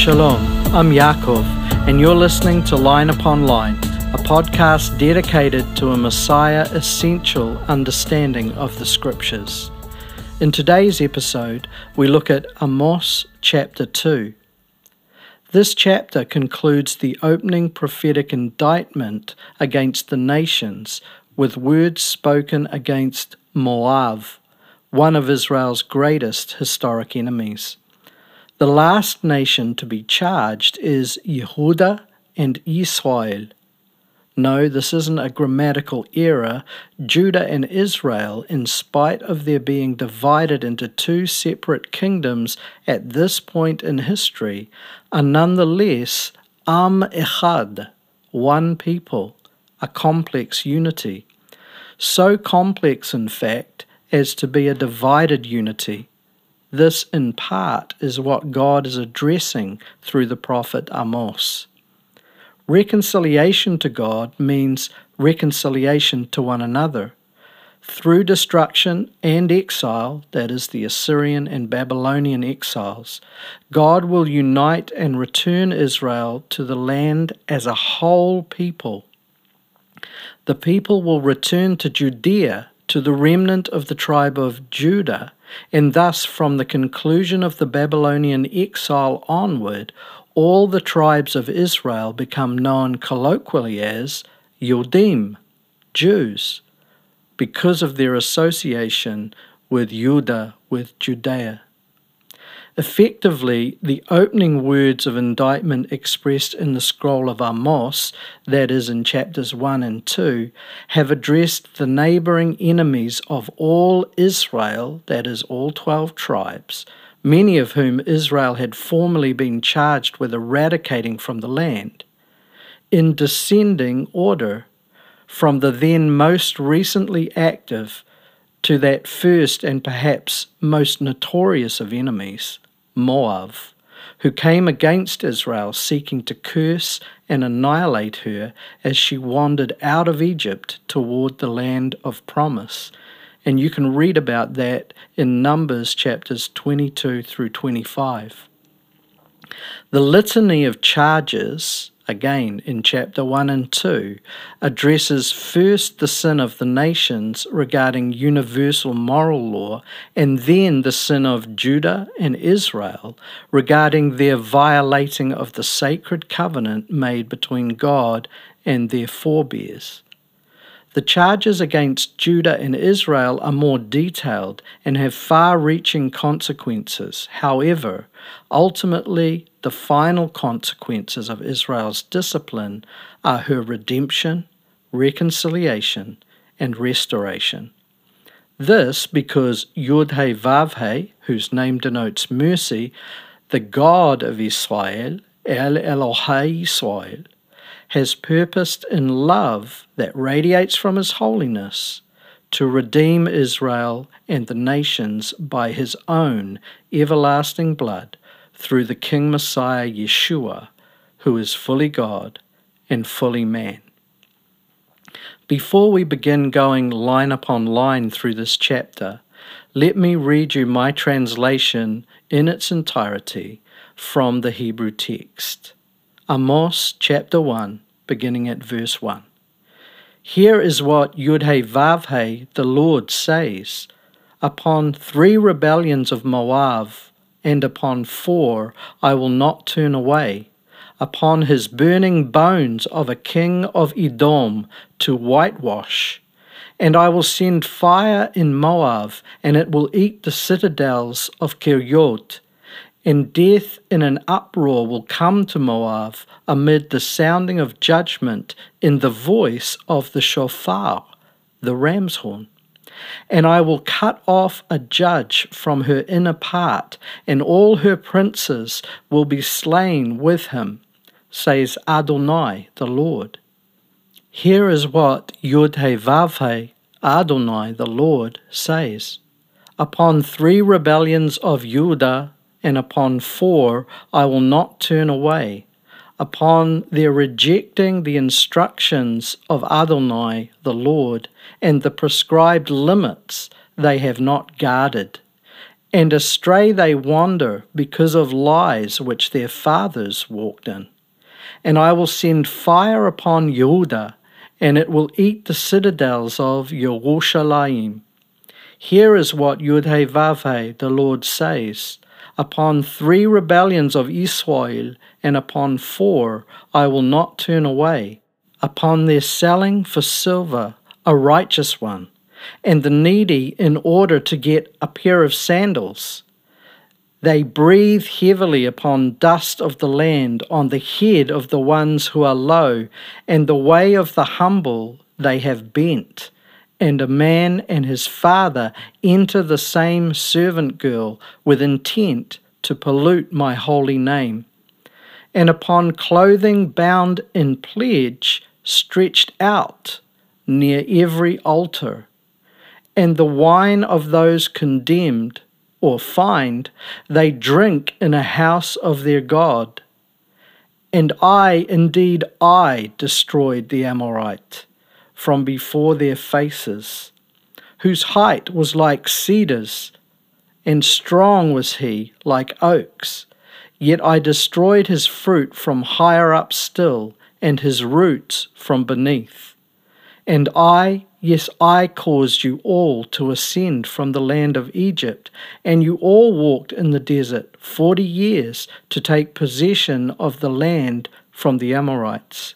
Shalom, I'm Yaakov, and you're listening to Line Upon Line, a podcast dedicated to a Messiah essential understanding of the Scriptures. In today's episode, we look at Amos chapter 2. This chapter concludes the opening prophetic indictment against the nations with words spoken against Moab, one of Israel's greatest historic enemies. The last nation to be charged is Yehuda and Israel. No, this isn't a grammatical error. Judah and Israel, in spite of their being divided into two separate kingdoms at this point in history, are nonetheless Am Echad, one people, a complex unity. So complex, in fact, as to be a divided unity this, in part, is what God is addressing through the prophet Amos. Reconciliation to God means reconciliation to one another. Through destruction and exile, that is, the Assyrian and Babylonian exiles, God will unite and return Israel to the land as a whole people. The people will return to Judea, to the remnant of the tribe of Judah and thus from the conclusion of the Babylonian exile onward, all the tribes of Israel become known colloquially as Yudim, Jews, because of their association with Judah, with Judea. Effectively, the opening words of indictment expressed in the scroll of Amos, that is in chapters 1 and 2, have addressed the neighboring enemies of all Israel, that is, all 12 tribes, many of whom Israel had formerly been charged with eradicating from the land. In descending order, from the then most recently active to that first and perhaps most notorious of enemies, Moab, who came against Israel seeking to curse and annihilate her as she wandered out of Egypt toward the land of promise. And you can read about that in Numbers chapters 22 through 25. The litany of charges again in chapter 1 and 2, addresses first the sin of the nations regarding universal moral law, and then the sin of Judah and Israel regarding their violating of the sacred covenant made between God and their forebears. The charges against Judah and Israel are more detailed and have far reaching consequences. However, ultimately, the final consequences of Israel's discipline are her redemption, reconciliation, and restoration. This because Yud He Vav He, whose name denotes mercy, the God of Israel, El Elohai Israel, has purposed in love that radiates from his holiness to redeem Israel and the nations by his own everlasting blood through the King Messiah Yeshua, who is fully God and fully man. Before we begin going line upon line through this chapter, let me read you my translation in its entirety from the Hebrew text. Amos chapter 1, beginning at verse 1. Here is what Yudhe Vavhe, the Lord, says Upon three rebellions of Moab, and upon four I will not turn away, upon his burning bones of a king of Edom to whitewash. And I will send fire in Moab, and it will eat the citadels of Keriot and death in an uproar will come to Moab amid the sounding of judgment in the voice of the shofar, the ram's horn. And I will cut off a judge from her inner part, and all her princes will be slain with him, says Adonai, the Lord. Here is what Yud He Adonai, the Lord, says. Upon three rebellions of Judah, and upon four I will not turn away. Upon their rejecting the instructions of Adonai, the Lord, and the prescribed limits they have not guarded, and astray they wander because of lies which their fathers walked in. And I will send fire upon Yehuda, and it will eat the citadels of Yerushalayim. Here is what Yudhe the Lord says Upon three rebellions of Israel, and upon four I will not turn away. Upon their selling for silver, a righteous one and the needy in order to get a pair of sandals. They breathe heavily upon dust of the land, on the head of the ones who are low, and the way of the humble they have bent. And a man and his father enter the same servant girl with intent to pollute my holy name. And upon clothing bound in pledge, stretched out near every altar, and the wine of those condemned or fined they drink in a house of their God. And I, indeed, I destroyed the Amorite from before their faces, whose height was like cedars, and strong was he like oaks. Yet I destroyed his fruit from higher up still, and his roots from beneath. And I, Yes, I caused you all to ascend from the land of Egypt, and you all walked in the desert forty years to take possession of the land from the Amorites.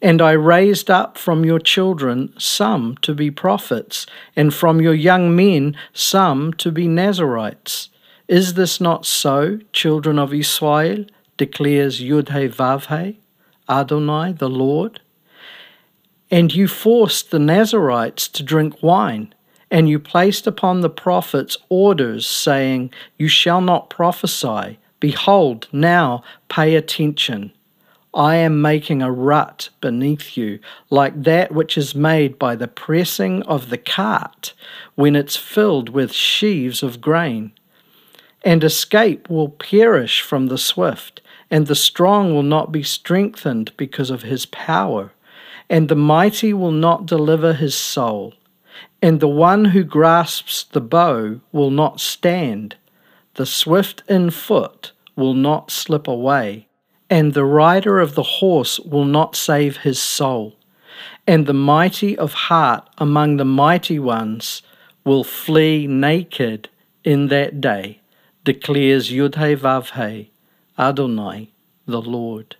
And I raised up from your children some to be prophets, and from your young men some to be Nazarites. Is this not so, children of Israel? declares Yudhe Adonai the Lord. And you forced the Nazarites to drink wine, and you placed upon the prophets orders, saying, You shall not prophesy. Behold, now pay attention. I am making a rut beneath you, like that which is made by the pressing of the cart when it's filled with sheaves of grain. And escape will perish from the swift, and the strong will not be strengthened because of his power. And the mighty will not deliver his soul, and the one who grasps the bow will not stand, the swift in foot will not slip away, and the rider of the horse will not save his soul, and the mighty of heart among the mighty ones will flee naked in that day, declares Yudhe Vavhe, Adonai, the Lord.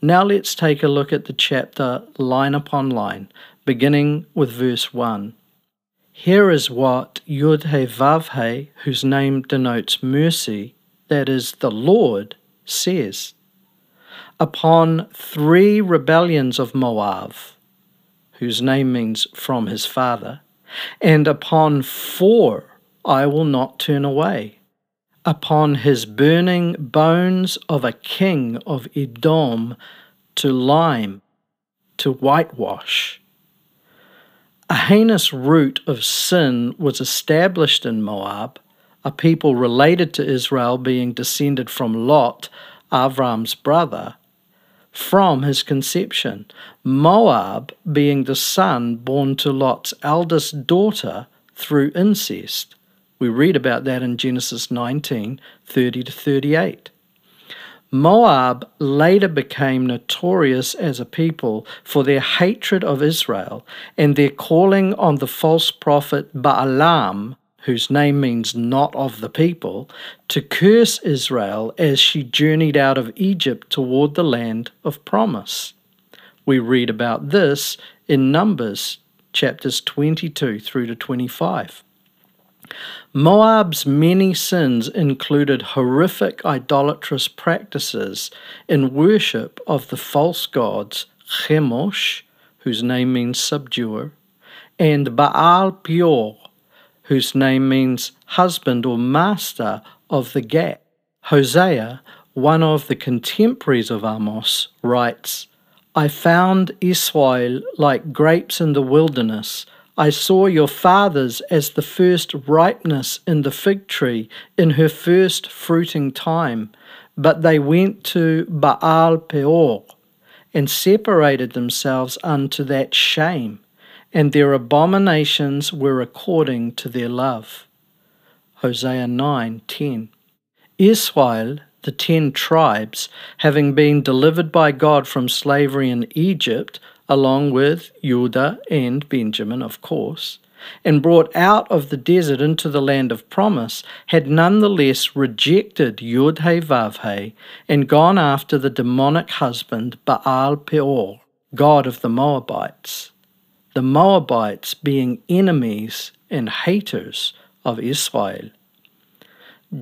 Now let's take a look at the chapter line upon line, beginning with verse 1. Here is what Yud He Vav He, whose name denotes mercy, that is, the Lord, says. Upon three rebellions of Moab, whose name means from his father, and upon four I will not turn away. Upon his burning bones of a king of Edom to lime, to whitewash. A heinous root of sin was established in Moab, a people related to Israel being descended from Lot, Avram's brother, from his conception. Moab being the son born to Lot's eldest daughter through incest. We read about that in Genesis 19 30 to 38. Moab later became notorious as a people for their hatred of Israel and their calling on the false prophet Balaam, whose name means not of the people, to curse Israel as she journeyed out of Egypt toward the land of promise. We read about this in Numbers chapters 22 through to 25. Moab's many sins included horrific idolatrous practices in worship of the false gods Chemosh, whose name means subduer, and Baal Peor, whose name means husband or master of the gap. Hosea, one of the contemporaries of Amos, writes, I found Israel like grapes in the wilderness I saw your fathers as the first ripeness in the fig tree in her first fruiting time, but they went to Baal Peor and separated themselves unto that shame, and their abominations were according to their love. Hosea 9:10. Israel, the 10 tribes, having been delivered by God from slavery in Egypt, along with Judah and Benjamin, of course, and brought out of the desert into the land of promise, had nonetheless rejected Yud He Vav He and gone after the demonic husband Baal Peor, god of the Moabites. The Moabites being enemies and haters of Israel.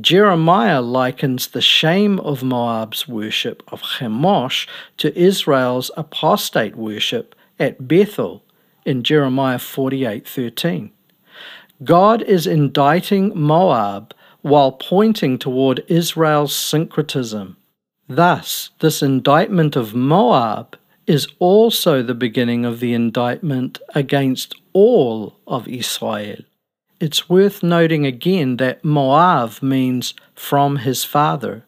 Jeremiah likens the shame of Moab's worship of Chemosh to Israel's apostate worship at Bethel in Jeremiah 48:13. God is indicting Moab while pointing toward Israel's syncretism. Thus, this indictment of Moab is also the beginning of the indictment against all of Israel. It's worth noting again that Moab means from his father.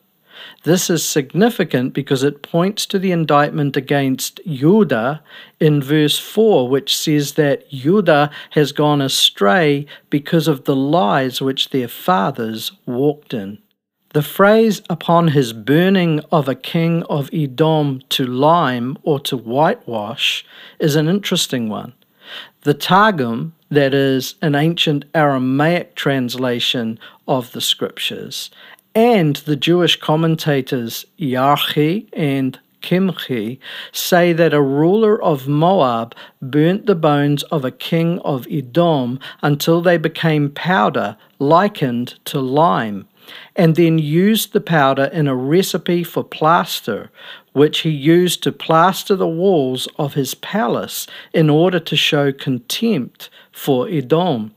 This is significant because it points to the indictment against Judah in verse 4, which says that Judah has gone astray because of the lies which their fathers walked in. The phrase upon his burning of a king of Edom to lime or to whitewash is an interesting one. The Targum, that is an ancient Aramaic translation of the scriptures, and the Jewish commentators Yarchi and Kimchi say that a ruler of Moab burnt the bones of a king of Edom until they became powder likened to lime, and then used the powder in a recipe for plaster, which he used to plaster the walls of his palace in order to show contempt for Edom.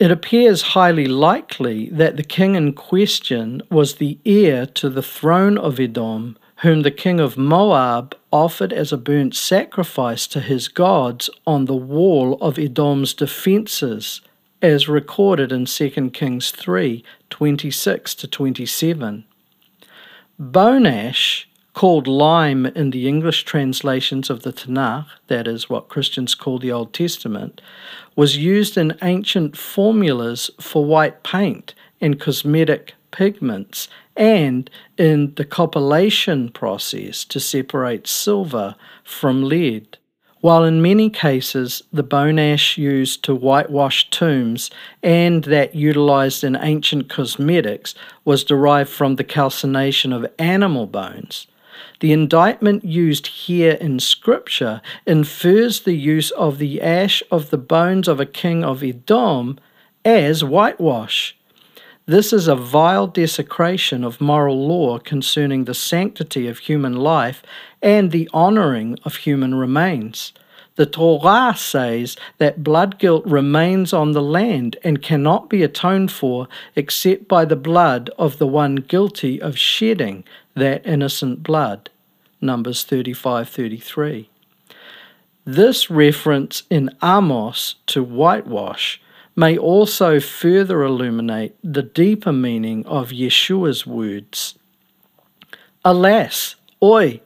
It appears highly likely that the king in question was the heir to the throne of Edom, whom the king of Moab offered as a burnt sacrifice to his gods on the wall of Edom's defences, as recorded in 2 Kings 3 26 to 27. Bone ash called lime in the English translations of the Tanakh, that is what Christians call the Old Testament, was used in ancient formulas for white paint and cosmetic pigments and in the cupellation process to separate silver from lead. While in many cases the bone ash used to whitewash tombs and that utilized in ancient cosmetics was derived from the calcination of animal bones, the indictment used here in Scripture infers the use of the ash of the bones of a king of Edom as whitewash. This is a vile desecration of moral law concerning the sanctity of human life and the honoring of human remains. The Torah says that blood guilt remains on the land and cannot be atoned for except by the blood of the one guilty of shedding that innocent blood. Numbers 35:33. This reference in Amos to whitewash may also further illuminate the deeper meaning of Yeshua's words. Alas, oi,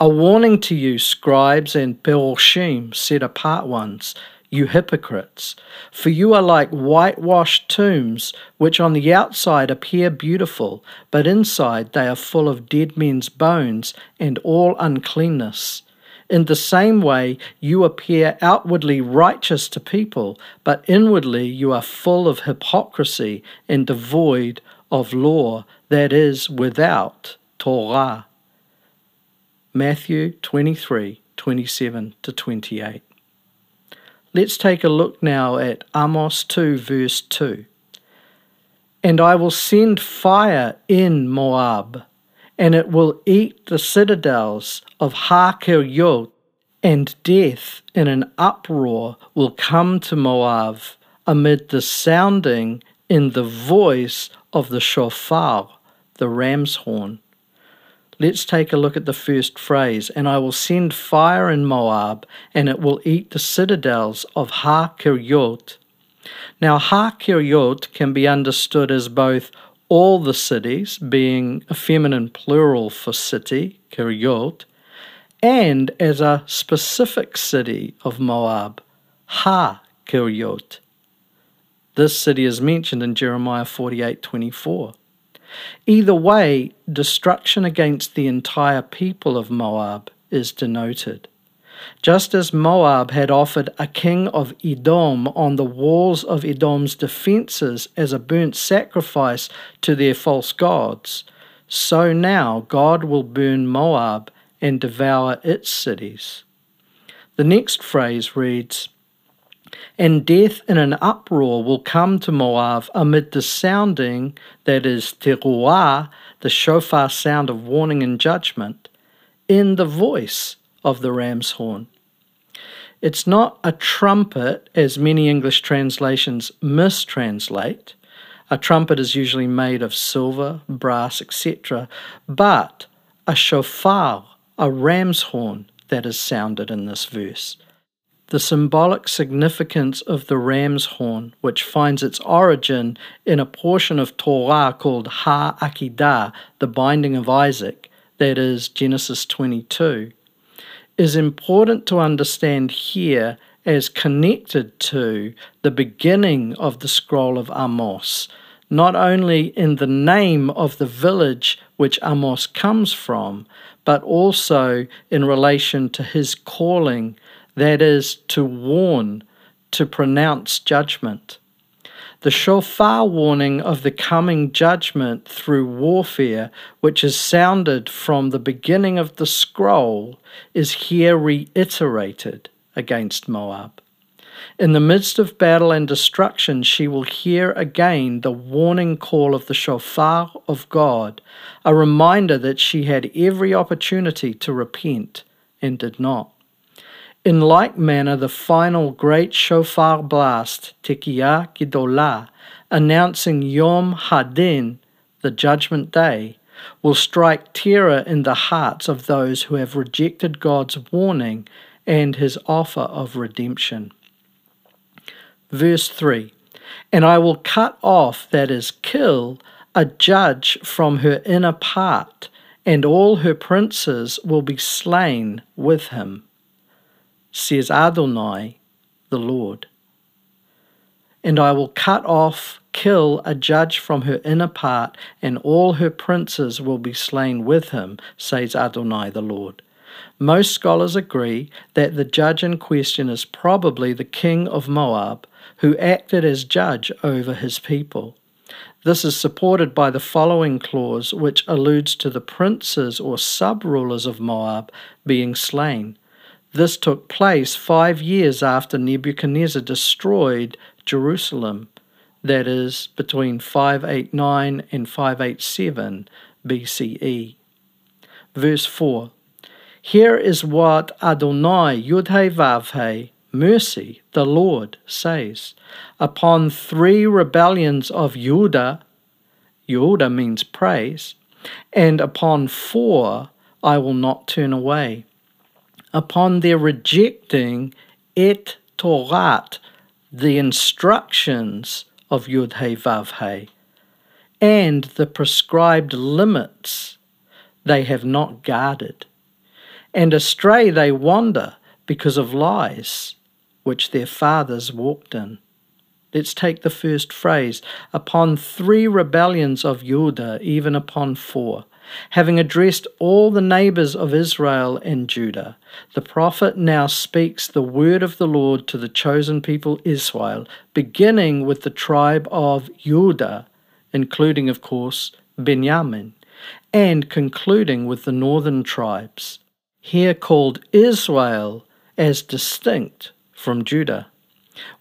a warning to you, scribes and Peroshim, set apart ones, you hypocrites, for you are like whitewashed tombs, which on the outside appear beautiful, but inside they are full of dead men's bones and all uncleanness. In the same way, you appear outwardly righteous to people, but inwardly you are full of hypocrisy and devoid of law, that is, without Torah. Matthew 23 27 to 28. Let's take a look now at Amos 2, verse 2. And I will send fire in Moab, and it will eat the citadels of Har Cheretz, and death in an uproar will come to Moab amid the sounding in the voice of the shofar, the ram's horn. Let's take a look at the first phrase. And I will send fire in Moab, and it will eat the citadels of Ha Kiryot. Now, Ha Kiryot can be understood as both all the cities, being a feminine plural for city, Kiryot, and as a specific city of Moab, Ha Kiryot. This city is mentioned in Jeremiah 48:24. Either way, destruction against the entire people of Moab is denoted. Just as Moab had offered a king of Edom on the walls of Edom's defences as a burnt sacrifice to their false gods, so now God will burn Moab and devour its cities. The next phrase reads, and death in an uproar will come to Moab amid the sounding, that is, teruah, the shofar sound of warning and judgment, in the voice of the ram's horn. It's not a trumpet, as many English translations mistranslate. A trumpet is usually made of silver, brass, etc., but a shofar, a ram's horn, that is sounded in this verse. The symbolic significance of the ram's horn, which finds its origin in a portion of Torah called Ha Akedah, the binding of Isaac, that is Genesis 22, is important to understand here as connected to the beginning of the scroll of Amos, not only in the name of the village which Amos comes from, but also in relation to his calling, that is, to warn, to pronounce judgment. The shofar warning of the coming judgment through warfare, which is sounded from the beginning of the scroll, is here reiterated against Moab. In the midst of battle and destruction, she will hear again the warning call of the shofar of God, a reminder that she had every opportunity to repent and did not. In like manner, the final great shofar blast, Tekiah Gedolah, announcing Yom Hadin, the judgment day, will strike terror in the hearts of those who have rejected God's warning and his offer of redemption. Verse 3 And I will cut off, that is, kill, a judge from her inner part, and all her princes will be slain with him says Adonai, the Lord. And I will cut off, kill a judge from her inner part, and all her princes will be slain with him, says Adonai the Lord. Most scholars agree that the judge in question is probably the king of Moab, who acted as judge over his people. This is supported by the following clause, which alludes to the princes or sub rulers of Moab being slain. This took place five years after Nebuchadnezzar destroyed Jerusalem, that is, between 589 and 587 BCE. Verse 4 Here is what Adonai Yudhe Vavhe, mercy, the Lord, says Upon three rebellions of Judah, Judah means praise, and upon four I will not turn away upon their rejecting et Torat, the instructions of Yud He Vav He, and the prescribed limits they have not guarded. And astray they wander because of lies which their fathers walked in. Let's take the first phrase upon three rebellions of Judah, even upon four. Having addressed all the neighbors of Israel and Judah, the prophet now speaks the word of the Lord to the chosen people Israel, beginning with the tribe of Judah, including, of course, Benjamin, and concluding with the northern tribes, here called Israel as distinct from Judah.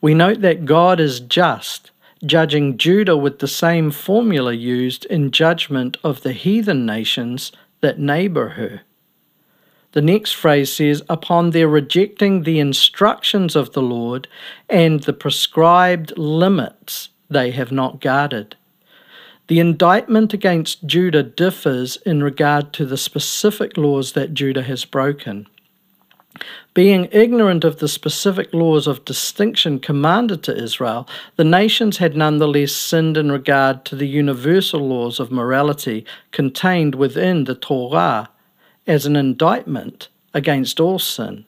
We note that God is just judging Judah with the same formula used in judgment of the heathen nations that neighbor her. The next phrase says, Upon their rejecting the instructions of the Lord and the prescribed limits they have not guarded. The indictment against Judah differs in regard to the specific laws that Judah has broken. Being ignorant of the specific laws of distinction commanded to Israel, the nations had nonetheless sinned in regard to the universal laws of morality contained within the Torah as an indictment against all sin.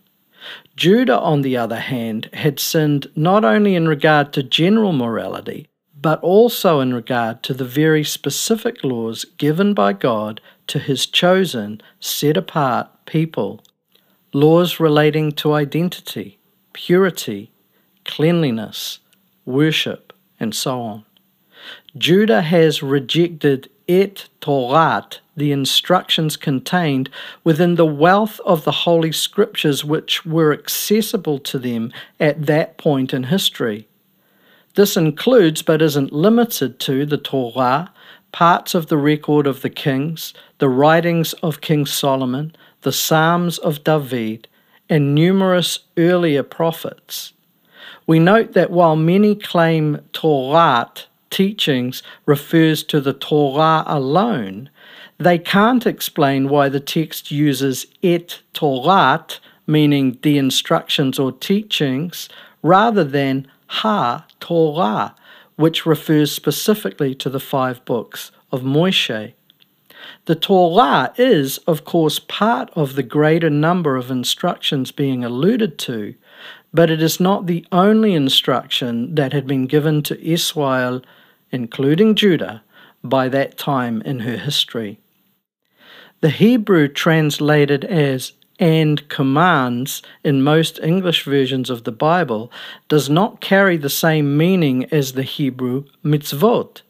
Judah, on the other hand, had sinned not only in regard to general morality, but also in regard to the very specific laws given by God to his chosen, set apart people. Laws relating to identity, purity, cleanliness, worship, and so on. Judah has rejected et Torah, the instructions contained within the wealth of the Holy Scriptures which were accessible to them at that point in history. This includes, but isn't limited to, the Torah, parts of the record of the kings, the writings of King Solomon, the Psalms of David, and numerous earlier prophets. We note that while many claim Torah teachings refers to the Torah alone, they can't explain why the text uses et Torah, meaning the instructions or teachings, rather than ha Torah, which refers specifically to the five books of Moshe. The Torah is, of course, part of the greater number of instructions being alluded to, but it is not the only instruction that had been given to Israel, including Judah, by that time in her history. The Hebrew translated as and commands in most English versions of the Bible does not carry the same meaning as the Hebrew mitzvot,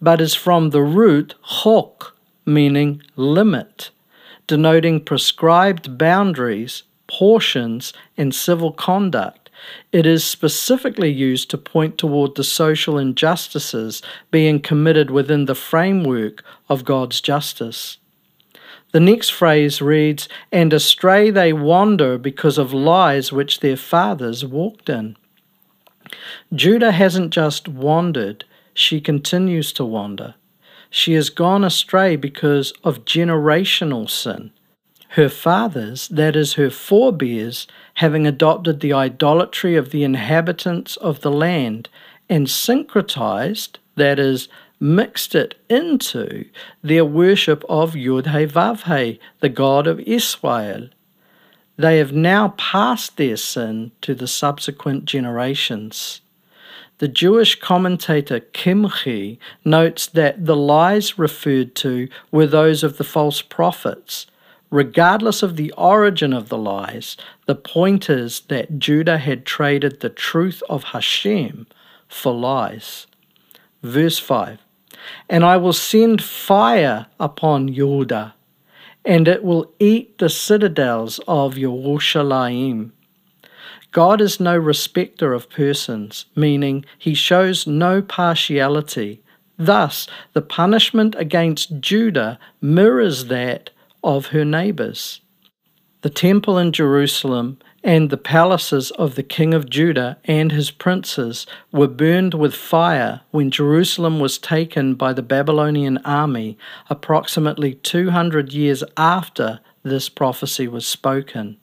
but is from the root chok, meaning limit, denoting prescribed boundaries, portions, and civil conduct. It is specifically used to point toward the social injustices being committed within the framework of God's justice. The next phrase reads, And astray they wander because of lies which their fathers walked in. Judah hasn't just wandered, she continues to wander. She has gone astray because of generational sin. Her fathers, that is, her forebears, having adopted the idolatry of the inhabitants of the land and syncretized, that is, mixed it into their worship of Yud He Vav He, the God of Israel. They have now passed their sin to the subsequent generations. The Jewish commentator Kimchi notes that the lies referred to were those of the false prophets. Regardless of the origin of the lies, the point is that Judah had traded the truth of Hashem for lies. Verse 5 and I will send fire upon Yehuda, and it will eat the citadels of Yerushalayim. God is no respecter of persons, meaning he shows no partiality. Thus, the punishment against Judah mirrors that of her neighbors. The temple in Jerusalem and the palaces of the king of Judah and his princes were burned with fire when Jerusalem was taken by the Babylonian army approximately 200 years after this prophecy was spoken.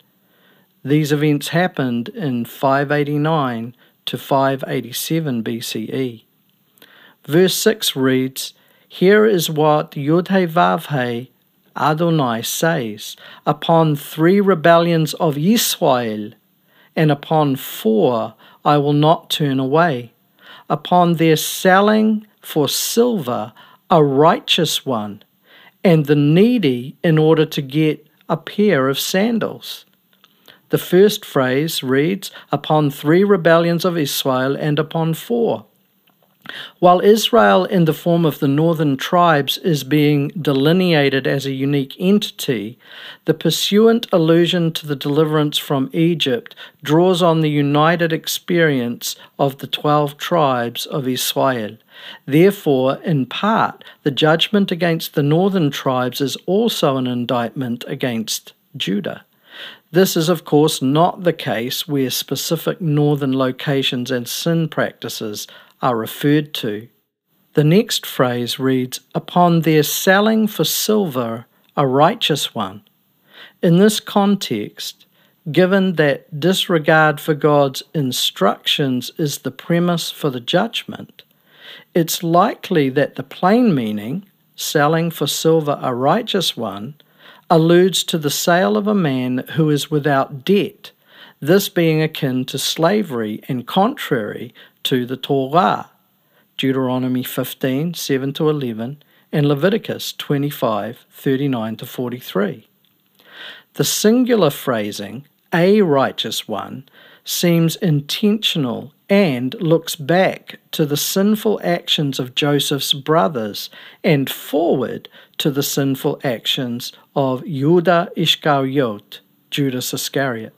These events happened in 589 to 587 BCE. Verse 6 reads, Here is what Yudhe Adonai says, Upon three rebellions of Israel, and upon four I will not turn away. Upon their selling for silver a righteous one, and the needy in order to get a pair of sandals. The first phrase reads, Upon three rebellions of Israel, and upon four. While Israel, in the form of the northern tribes, is being delineated as a unique entity, the pursuant allusion to the deliverance from Egypt draws on the united experience of the twelve tribes of Israel. Therefore, in part, the judgment against the northern tribes is also an indictment against Judah. This is, of course, not the case where specific northern locations and sin practices are referred to. The next phrase reads, Upon their selling for silver a righteous one. In this context, given that disregard for God's instructions is the premise for the judgment, it's likely that the plain meaning, selling for silver a righteous one, alludes to the sale of a man who is without debt, this being akin to slavery and contrary to the Torah. Deuteronomy 15 7 to 11, and Leviticus 25 39 to 43. The singular phrasing, a righteous one, seems intentional and looks back to the sinful actions of Joseph's brothers and forward to the sinful actions of Judah Iscariot, Judas Iscariot.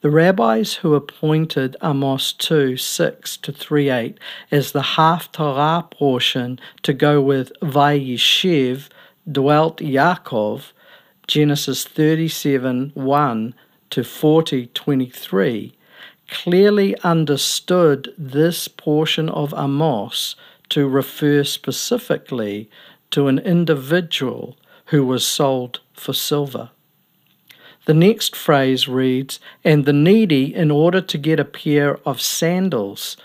The rabbis who appointed Amos 2 6 to 3 8 as the Haftarah portion to go with Vayishev dwelt Yaakov, Genesis 37 1 to 40 23, clearly understood this portion of Amos to refer specifically to an individual who was sold for silver. The next phrase reads, and the needy in order to get a pair of sandals.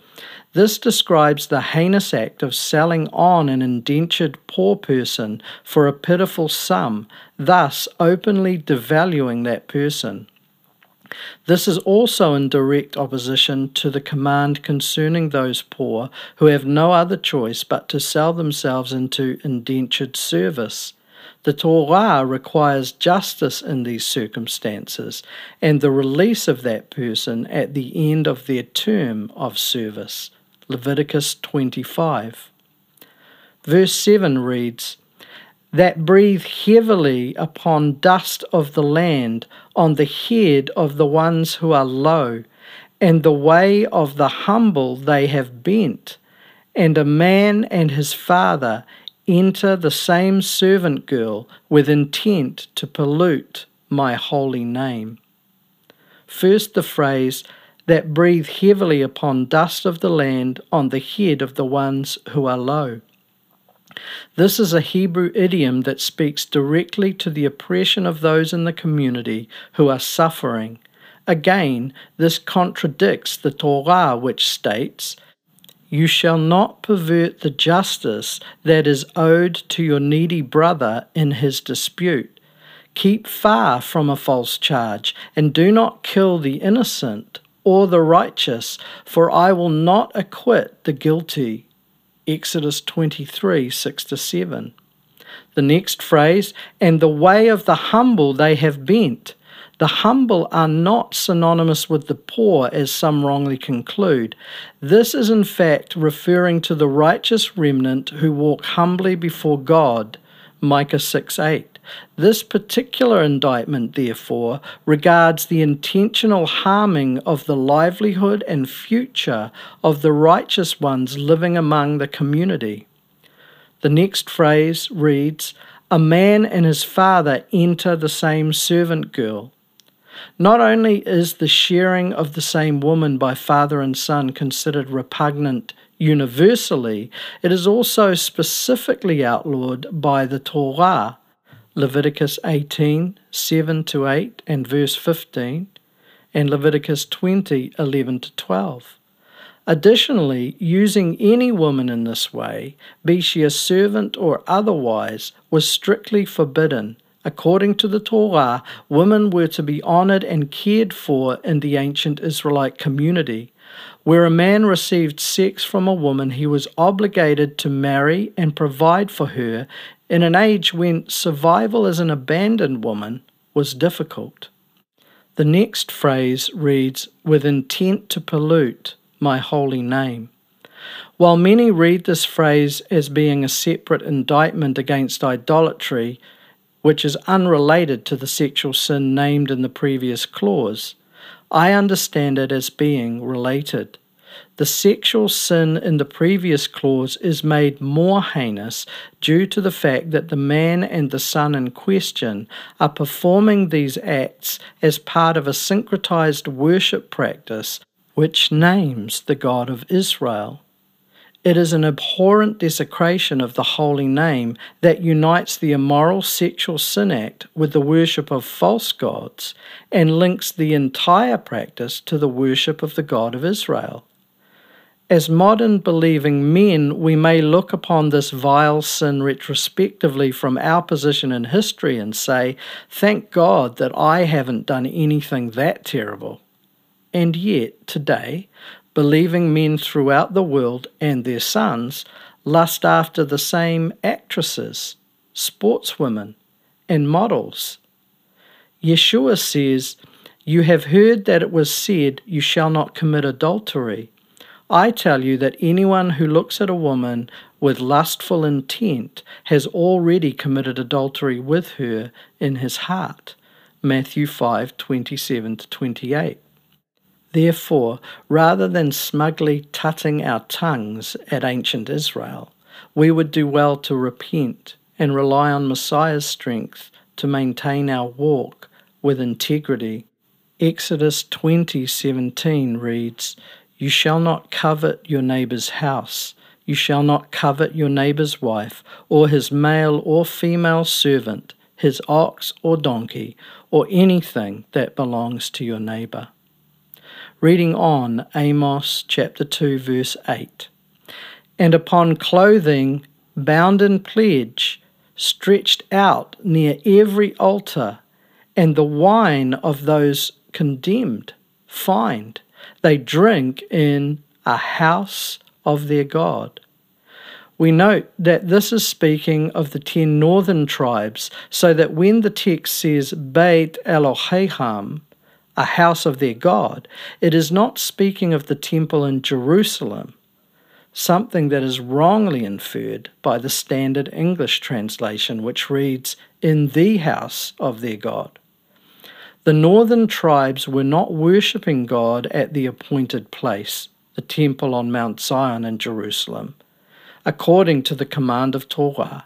This describes the heinous act of selling on an indentured poor person for a pitiful sum, thus openly devaluing that person. This is also in direct opposition to the command concerning those poor who have no other choice but to sell themselves into indentured service. The Torah requires justice in these circumstances and the release of that person at the end of their term of service. Leviticus 25. Verse 7 reads, That breathe heavily upon dust of the land, on the head of the ones who are low, and the way of the humble they have bent, and a man and his father enter the same servant girl with intent to pollute my holy name. First, the phrase, that breathe heavily upon dust of the land on the head of the ones who are low. This is a Hebrew idiom that speaks directly to the oppression of those in the community who are suffering. Again, this contradicts the Torah, which states, you shall not pervert the justice that is owed to your needy brother in his dispute. Keep far from a false charge, and do not kill the innocent or the righteous, for I will not acquit the guilty. Exodus 23 6 7. The next phrase, and the way of the humble they have bent. The humble are not synonymous with the poor, as some wrongly conclude. This is in fact referring to the righteous remnant who walk humbly before God. Micah 6 8. This particular indictment, therefore, regards the intentional harming of the livelihood and future of the righteous ones living among the community. The next phrase reads, A man and his father enter the same servant girl. Not only is the sharing of the same woman by father and son considered repugnant universally, it is also specifically outlawed by the Torah, Leviticus 18 7 to 8 and verse 15, and Leviticus 20 11 to 12. Additionally, using any woman in this way, be she a servant or otherwise, was strictly forbidden According to the Torah, women were to be honored and cared for in the ancient Israelite community. Where a man received sex from a woman, he was obligated to marry and provide for her in an age when survival as an abandoned woman was difficult. The next phrase reads, with intent to pollute my holy name. While many read this phrase as being a separate indictment against idolatry, which is unrelated to the sexual sin named in the previous clause, I understand it as being related. The sexual sin in the previous clause is made more heinous due to the fact that the man and the son in question are performing these acts as part of a syncretized worship practice which names the God of Israel. It is an abhorrent desecration of the holy name that unites the immoral sexual sin act with the worship of false gods and links the entire practice to the worship of the God of Israel. As modern believing men, we may look upon this vile sin retrospectively from our position in history and say, Thank God that I haven't done anything that terrible. and yet, today, believing men throughout the world and their sons lust after the same actresses, sportswomen, and models. Yeshua says, You have heard that it was said, You shall not commit adultery. I tell you that anyone who looks at a woman with lustful intent has already committed adultery with her in his heart. Matthew 5:27 to 28. Therefore, rather than smugly tutting our tongues at ancient Israel, we would do well to repent and rely on Messiah's strength to maintain our walk with integrity. Exodus 20:17 reads, "You shall not covet your neighbor's house. You shall not covet your neighbor's wife, or his male or female servant, his ox or donkey, or anything that belongs to your neighbor." Reading on Amos chapter 2 verse 8. And upon clothing bound in pledge stretched out near every altar, and the wine of those condemned, fined. They drink in a house of their God. We note that this is speaking of the ten northern tribes, so that when the text says Beit Elohim, a house of their God, it is not speaking of the temple in Jerusalem, something that is wrongly inferred by the standard English translation, which reads, in the house of their God. The northern tribes were not worshipping God at the appointed place, the temple on Mount Zion in Jerusalem, according to the command of Torah,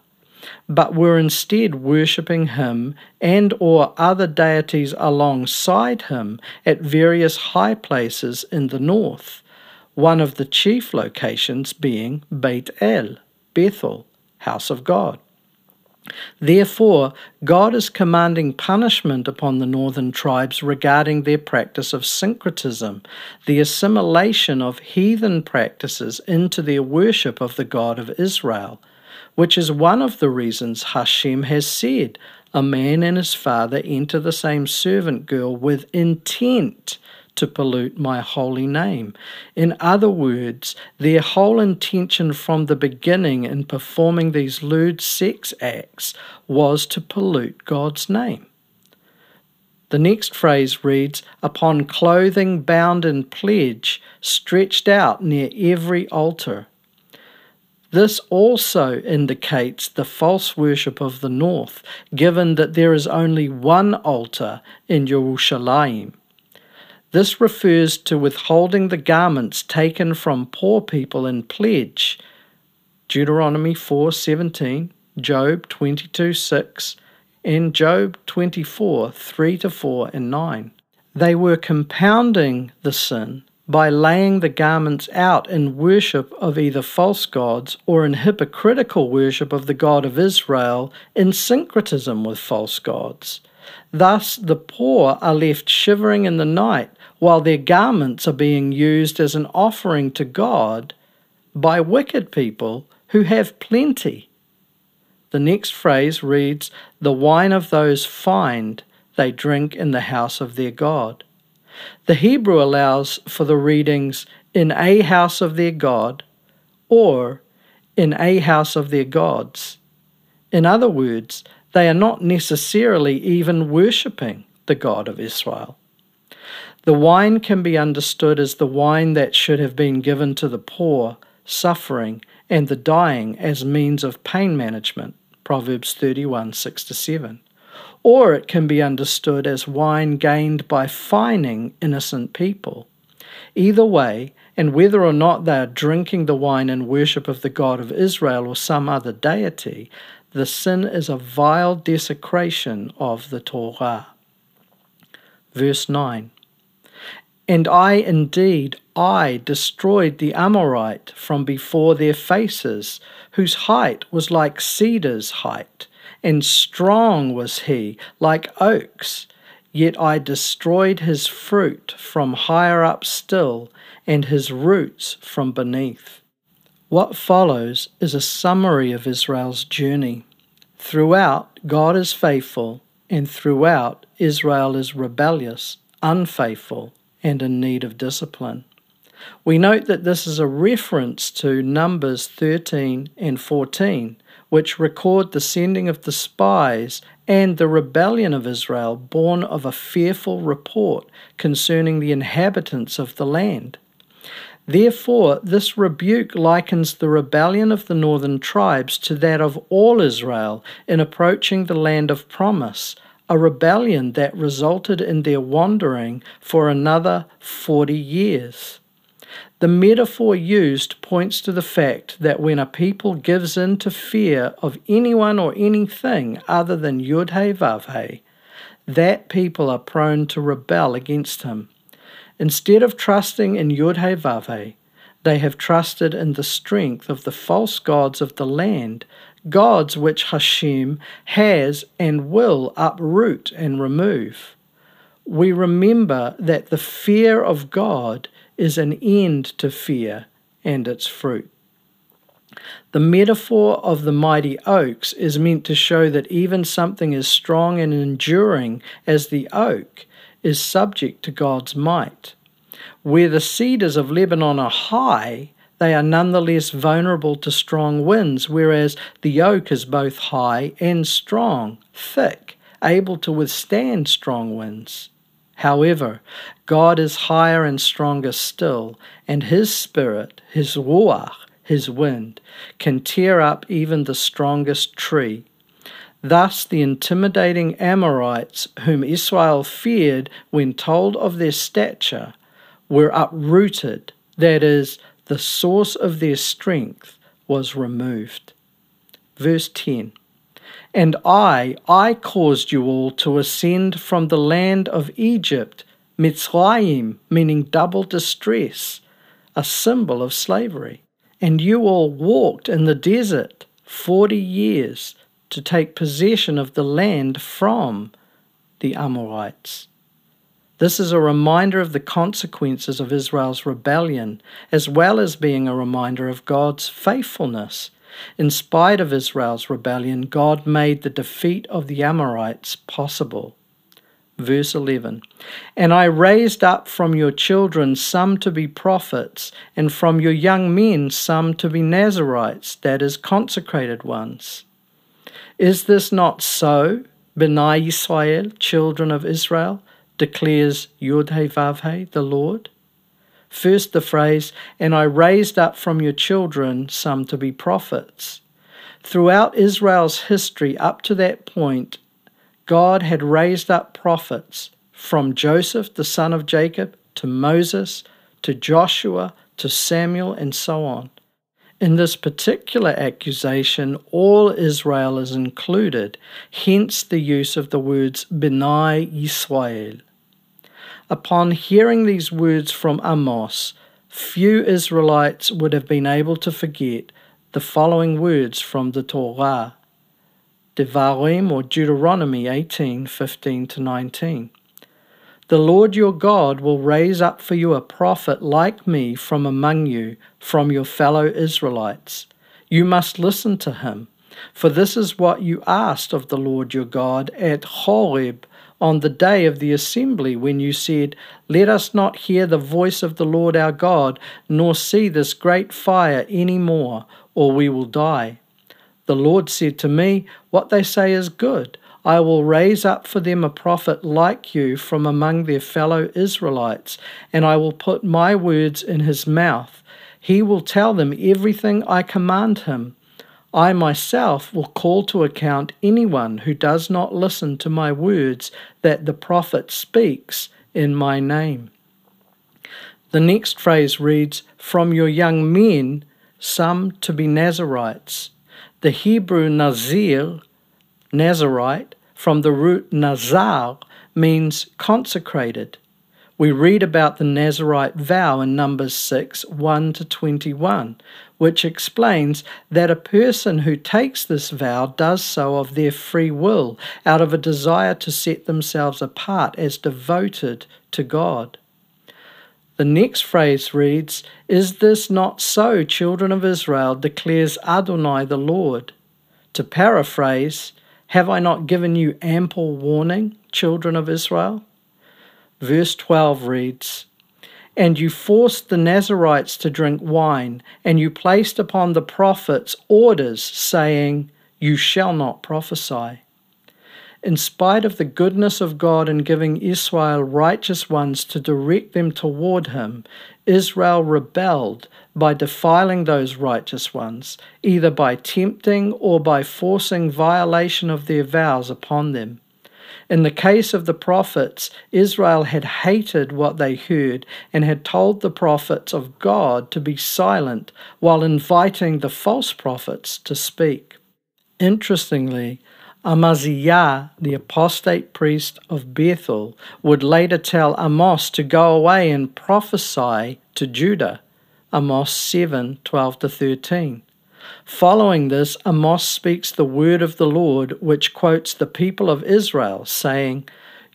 but were instead worshipping him and or other deities alongside him at various high places in the north, one of the chief locations being Beit El, Bethel, house of God. Therefore, God is commanding punishment upon the northern tribes regarding their practice of syncretism, the assimilation of heathen practices into their worship of the God of Israel, which is one of the reasons Hashem has said, A man and his father enter the same servant girl with intent to pollute my holy name. In other words, their whole intention from the beginning in performing these lewd sex acts was to pollute God's name. The next phrase reads, Upon clothing bound in pledge, stretched out near every altar. This also indicates the false worship of the north, given that there is only one altar in Jerusalem. This refers to withholding the garments taken from poor people in pledge. Deuteronomy 4:17, Job 22:6, and Job 24 3 to 4 and 9. They were compounding the sin by laying the garments out in worship of either false gods or in hypocritical worship of the God of Israel in syncretism with false gods. Thus, the poor are left shivering in the night while their garments are being used as an offering to God by wicked people who have plenty. The next phrase reads, The wine of those fined they drink in the house of their God. The Hebrew allows for the readings in a house of their God or in a house of their gods. In other words, they are not necessarily even worshipping the God of Israel. The wine can be understood as the wine that should have been given to the poor, suffering, and the dying as means of pain management. Proverbs 31 6 7. Or it can be understood as wine gained by fining innocent people. Either way, and whether or not they are drinking the wine in worship of the God of Israel or some other deity, the sin is a vile desecration of the Torah. Verse 9 and I indeed, I destroyed the Amorite from before their faces, whose height was like cedar's height, and strong was he, like oaks. Yet I destroyed his fruit from higher up still, and his roots from beneath. What follows is a summary of Israel's journey. Throughout, God is faithful, and throughout, Israel is rebellious, unfaithful, and in need of discipline. We note that this is a reference to Numbers 13 and 14, which record the sending of the spies and the rebellion of Israel, born of a fearful report concerning the inhabitants of the land. Therefore, this rebuke likens the rebellion of the northern tribes to that of all Israel in approaching the land of promise, a rebellion that resulted in their wandering for another 40 years. The metaphor used points to the fact that when a people gives in to fear of anyone or anything other than Yud Vav that people are prone to rebel against him. Instead of trusting in Yud He Vav He, they have trusted in the strength of the false gods of the land, gods which Hashem has and will uproot and remove. We remember that the fear of God is an end to fear and its fruit. The metaphor of the mighty oaks is meant to show that even something as strong and enduring as the oak is subject to God's might. Where the cedars of Lebanon are high, they are nonetheless vulnerable to strong winds, whereas the oak is both high and strong, thick, able to withstand strong winds. However, God is higher and stronger still, and His Spirit, His Ruach, His wind, can tear up even the strongest tree. Thus, the intimidating Amorites, whom Israel feared when told of their stature, were uprooted, that is, the source of their strength was removed. Verse 10 and I, I caused you all to ascend from the land of Egypt, Mitzrayim, meaning double distress, a symbol of slavery. And you all walked in the desert forty years to take possession of the land from the Amorites. This is a reminder of the consequences of Israel's rebellion, as well as being a reminder of God's faithfulness in spite of Israel's rebellion, God made the defeat of the Amorites possible. Verse 11 And I raised up from your children some to be prophets, and from your young men some to be Nazarites, that is, consecrated ones. Is this not so, B'nai Israel, children of Israel, declares Yud He the Lord? First, the phrase, and I raised up from your children some to be prophets. Throughout Israel's history up to that point, God had raised up prophets from Joseph, the son of Jacob, to Moses, to Joshua, to Samuel, and so on. In this particular accusation, all Israel is included, hence the use of the words B'nai Yisrael. Upon hearing these words from Amos, few Israelites would have been able to forget the following words from the Torah. Devarim or Deuteronomy 18 15 to 19. The Lord your God will raise up for you a prophet like me from among you, from your fellow Israelites. You must listen to him, for this is what you asked of the Lord your God at Horeb on the day of the assembly when you said, Let us not hear the voice of the Lord our God, nor see this great fire any more, or we will die. The Lord said to me, What they say is good. I will raise up for them a prophet like you from among their fellow Israelites, and I will put my words in his mouth. He will tell them everything I command him. I myself will call to account anyone who does not listen to my words that the prophet speaks in my name. The next phrase reads, From your young men, some to be Nazarites. The Hebrew Nazir, Nazarite, from the root Nazar, means consecrated. We read about the Nazarite vow in Numbers 6 1 to 21, which explains that a person who takes this vow does so of their free will, out of a desire to set themselves apart as devoted to God. The next phrase reads, Is this not so, children of Israel, declares Adonai the Lord? To paraphrase, Have I not given you ample warning, children of Israel? Verse 12 reads, And you forced the Nazarites to drink wine, and you placed upon the prophets orders saying, You shall not prophesy. In spite of the goodness of God in giving Israel righteous ones to direct them toward Him, Israel rebelled by defiling those righteous ones, either by tempting or by forcing violation of their vows upon them. In the case of the prophets, Israel had hated what they heard and had told the prophets of God to be silent while inviting the false prophets to speak. Interestingly, Amaziah, the apostate priest of Bethel, would later tell Amos to go away and prophesy to Judah. Amos 7 12 13. Following this, Amos speaks the word of the Lord, which quotes the people of Israel, saying,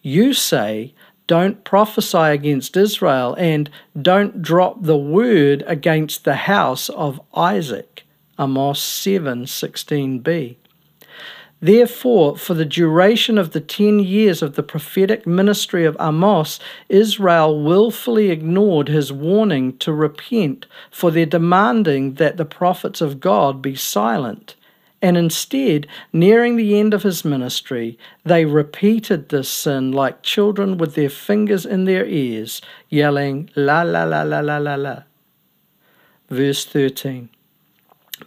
You say, don't prophesy against Israel, and don't drop the word against the house of Isaac. Amos 7 16b. Therefore, for the duration of the ten years of the prophetic ministry of Amos, Israel wilfully ignored his warning to repent for their demanding that the prophets of God be silent. And instead, nearing the end of his ministry, they repeated this sin like children with their fingers in their ears, yelling, La la la la la la la. Verse 13.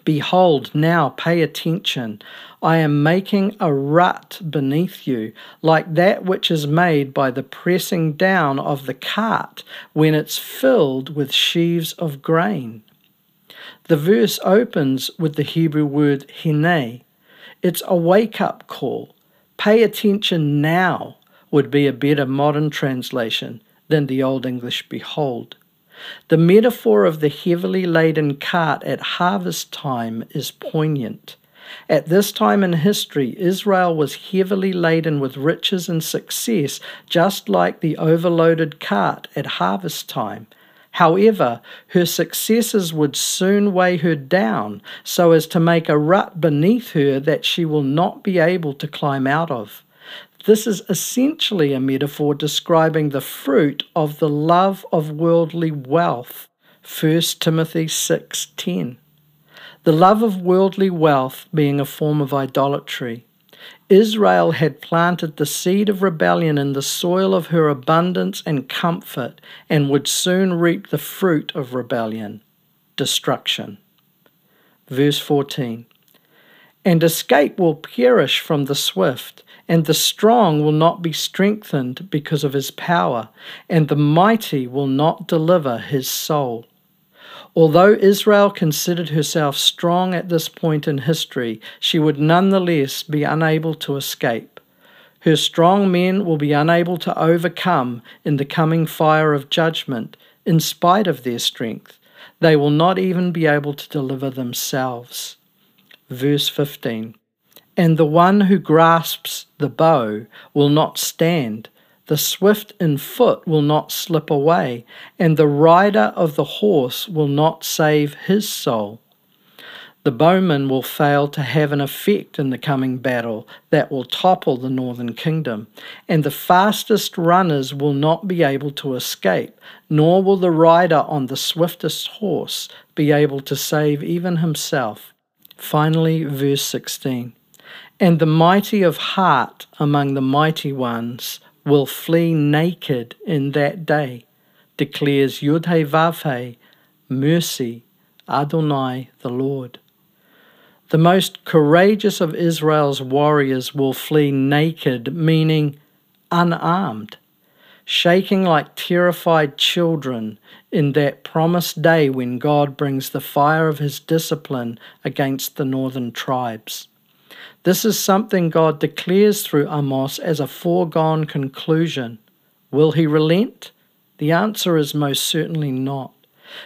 Behold, now pay attention. I am making a rut beneath you, like that which is made by the pressing down of the cart when it's filled with sheaves of grain. The verse opens with the Hebrew word hine. It's a wake up call. Pay attention now would be a better modern translation than the Old English behold. The metaphor of the heavily laden cart at harvest time is poignant. At this time in history, Israel was heavily laden with riches and success, just like the overloaded cart at harvest time. However, her successes would soon weigh her down so as to make a rut beneath her that she will not be able to climb out of. This is essentially a metaphor describing the fruit of the love of worldly wealth. 1 Timothy 6:10. The love of worldly wealth being a form of idolatry. Israel had planted the seed of rebellion in the soil of her abundance and comfort and would soon reap the fruit of rebellion, destruction. Verse 14 And escape will perish from the swift and the strong will not be strengthened because of his power, and the mighty will not deliver his soul. Although Israel considered herself strong at this point in history, she would nonetheless be unable to escape. Her strong men will be unable to overcome in the coming fire of judgment, in spite of their strength. They will not even be able to deliver themselves. Verse 15 and the one who grasps the bow will not stand. The swift in foot will not slip away, and the rider of the horse will not save his soul. The bowman will fail to have an effect in the coming battle that will topple the northern kingdom, and the fastest runners will not be able to escape, nor will the rider on the swiftest horse be able to save even himself. Finally, verse 16. And the mighty of heart among the mighty ones will flee naked in that day, declares Yudhe mercy, Adonai the Lord. The most courageous of Israel's warriors will flee naked, meaning unarmed, shaking like terrified children in that promised day when God brings the fire of his discipline against the northern tribes. This is something God declares through Amos as a foregone conclusion. Will he relent? The answer is most certainly not.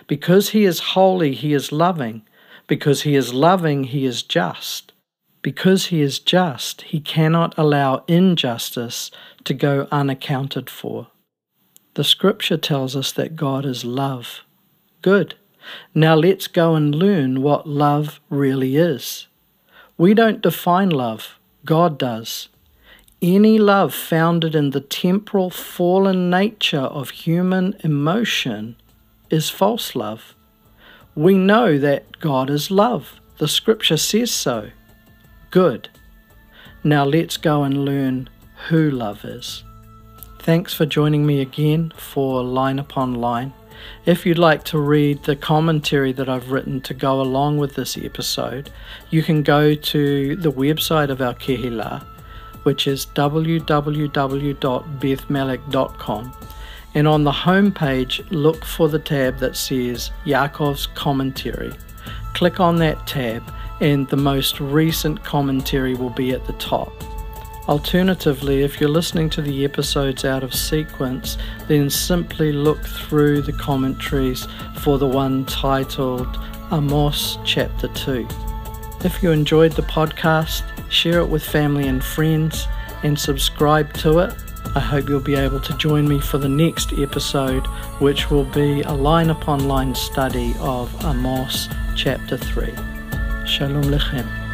Because he is holy, he is loving. Because he is loving, he is just. Because he is just, he cannot allow injustice to go unaccounted for. The scripture tells us that God is love. Good. Now let's go and learn what love really is. We don't define love, God does. any love founded in the temporal fallen nature of human emotion is false love. We know that God is love. The scripture says so. Good. Now let's go and learn who love is. Thanks for joining me again for Line Upon Line. If you'd like to read the commentary that I've written to go along with this episode, you can go to the website of our kehillah, which is www.bethmelekh.com. And on the home page, look for the tab that says Yaakov's Commentary. Click on that tab, and the most recent commentary will be at the top. Alternatively, if you're listening to the episodes out of sequence, then simply look through the commentaries for the one titled Amos Chapter 2. If you enjoyed the podcast, share it with family and friends, and subscribe to it. I hope you'll be able to join me for the next episode, which will be a line upon line study of Amos chapter 3. Shalom Lachem.